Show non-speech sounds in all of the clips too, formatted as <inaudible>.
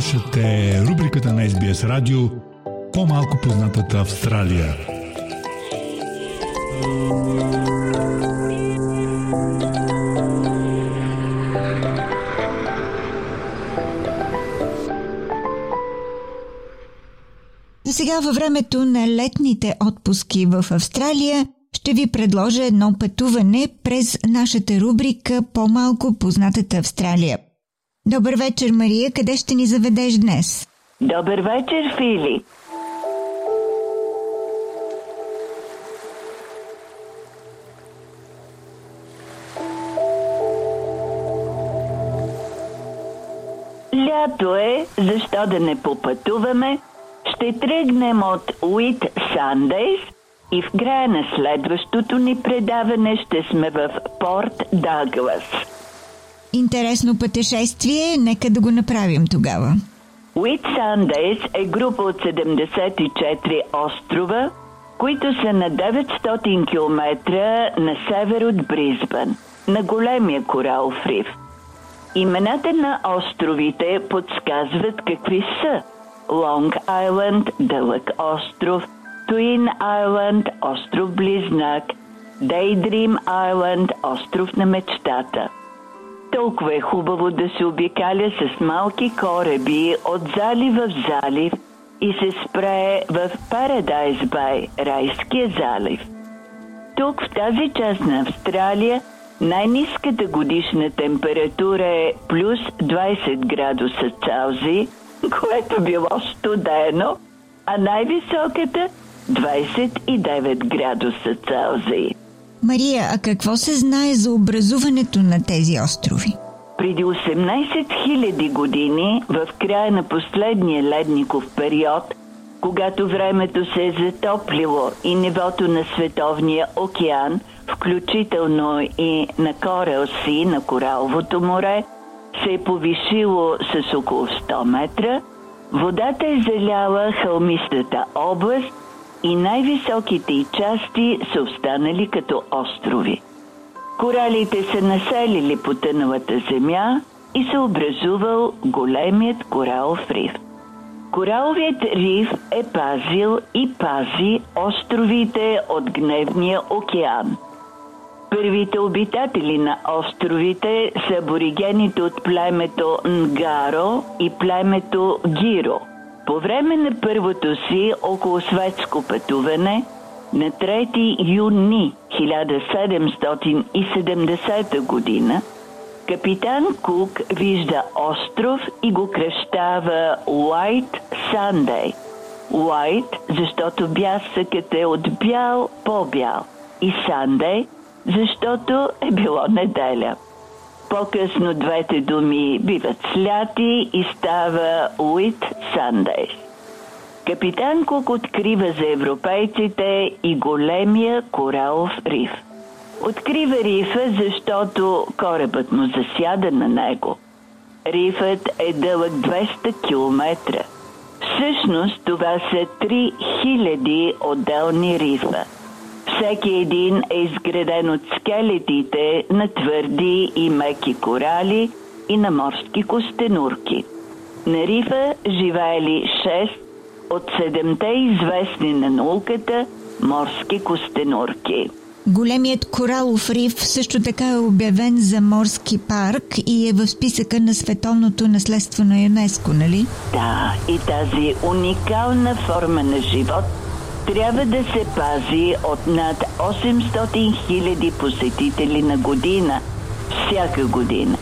Слушате рубриката на SBS Радио По-малко познатата Австралия. За сега във времето на летните отпуски в Австралия ще ви предложа едно пътуване през нашата рубрика По-малко познатата Австралия. Добър вечер, Мария. Къде ще ни заведеш днес? Добър вечер, Фили. Лято е, защо да не попътуваме? Ще тръгнем от Уит Сандейс и в края на следващото ни предаване ще сме в Порт Даглас. Интересно пътешествие, нека да го направим тогава. Уит Сандейс е група от 74 острова, които са на 900 км на север от Бризбън, на големия коралов риф. Имената на островите подсказват какви са. Лонг Айленд, дълъг остров, Туин Айленд, остров Близнак, Дейдрим Айленд, остров на мечтата – толкова е хубаво да се обикаля с малки кораби от залив в залив и се спре в Парадайз Бай, райския залив. Тук в тази част на Австралия най-низката годишна температура е плюс 20 градуса Целзий, което било студено, а най-високата 29 градуса Целзий. Мария, а какво се знае за образуването на тези острови? Преди 18 000 години, в края на последния ледников период, когато времето се е затоплило и нивото на Световния океан, включително и на Корел Си, на Кораловото море, се е повишило с около 100 метра, водата е заляла хълмистата област и най-високите й части са останали като острови. Коралите са населили потъналата земя и се образувал големият коралов риф. Кораловият риф е пазил и пази островите от гневния океан. Първите обитатели на островите са аборигените от племето Нгаро и племето Гиро – по време на първото си около светско пътуване на 3 юни 1770 година капитан Кук вижда остров и го кръщава Уайт Сандей. Уайт, защото бясъкът е от бял по-бял и Сандей, защото е било неделя. По-късно двете думи биват сляти и става Уит Сандейс. Капитан Кук открива за европейците и големия коралов риф. Открива рифа, защото корабът му засяда на него. Рифът е дълъг 200 км. Всъщност това са 3000 отделни рифа – всеки един е изграден от скелетите на твърди и меки корали и на морски костенурки. На рифа живеели 6 от седемте известни на науката морски костенурки. Големият коралов риф също така е обявен за морски парк и е в списъка на световното наследство на ЮНЕСКО, нали? Да, и тази уникална форма на живот – трябва да се пази от над 800 хиляди посетители на година, всяка година.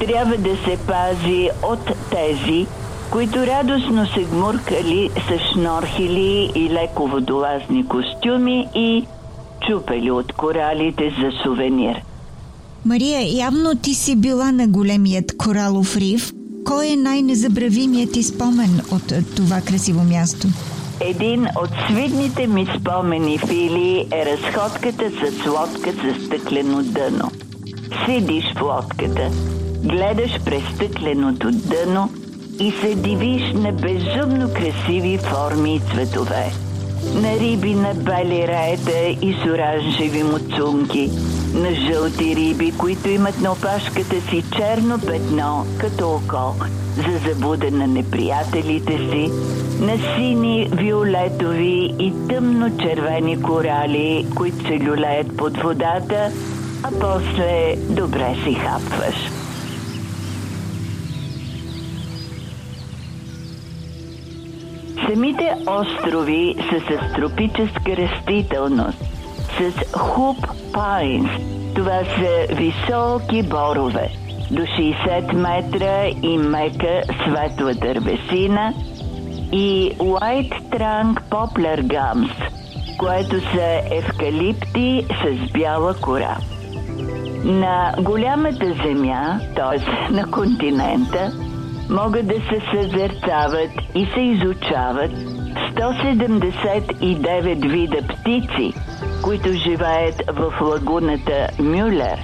Трябва да се пази от тези, които радостно се гмуркали с шнорхили и леко водолазни костюми и чупели от коралите за сувенир. Мария, явно ти си била на големият коралов риф. кой е най-незабравимият ти спомен от това красиво място? Един от свидните ми спомени, Фили, е разходката с лодка за стъклено дъно. Седиш в лодката, гледаш през стъкленото дъно и се дивиш на безумно красиви форми и цветове. На риби на бели раета и с оранжеви муцунки, на жълти риби, които имат на опашката си черно петно, като око, за забуда на неприятелите си, на сини, виолетови и тъмно-червени корали, които се люлеят под водата, а после добре си хапваш. Самите острови са с тропическа растителност, с хуп пайнс. Това са високи борове, до 60 метра и мека светла дървесина и White Trunk Poplar Gums, което са евкалипти с бяла кора. На голямата земя, т.е. на континента, могат да се съзерцават и се изучават 179 вида птици, които живеят в лагуната Мюлер.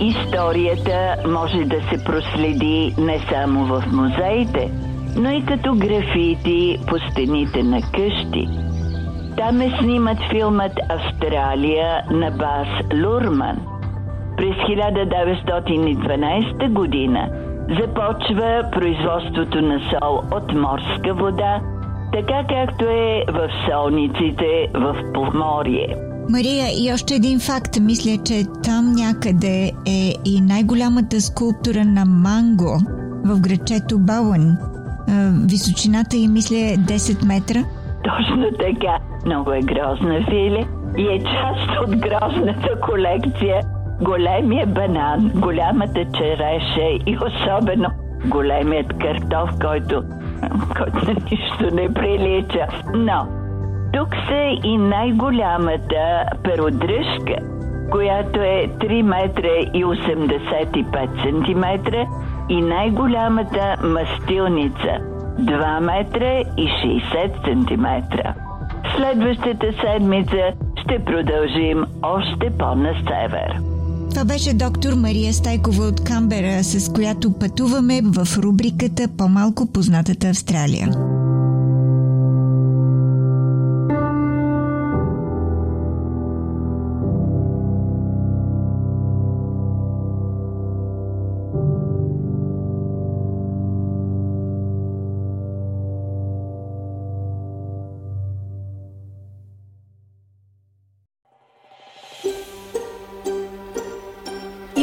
Историята може да се проследи не само в музеите, но и като графити по стените на къщи. Там е снимат филмът Австралия на Бас Лурман. През 1912 година започва производството на сол от морска вода, така както е в солниците в Поморие. Мария, и още един факт. Мисля, че там някъде е и най-голямата скулптура на Манго в грачето Бауън. Височината й мисля е 10 метра. Точно така. Много е грозна, Фили. И е част от грозната колекция големия банан, голямата череша и особено големият картоф, който, <laughs> който нищо не прилича. Но тук са и най-голямата перодръжка, която е 3 метра и 85 сантиметра и най-голямата мастилница 2 метра и 60 сантиметра. Следващата седмица ще продължим още по-на север. Това беше доктор Мария Стайкова от Камбера, с която пътуваме в рубриката По-малко познатата Австралия.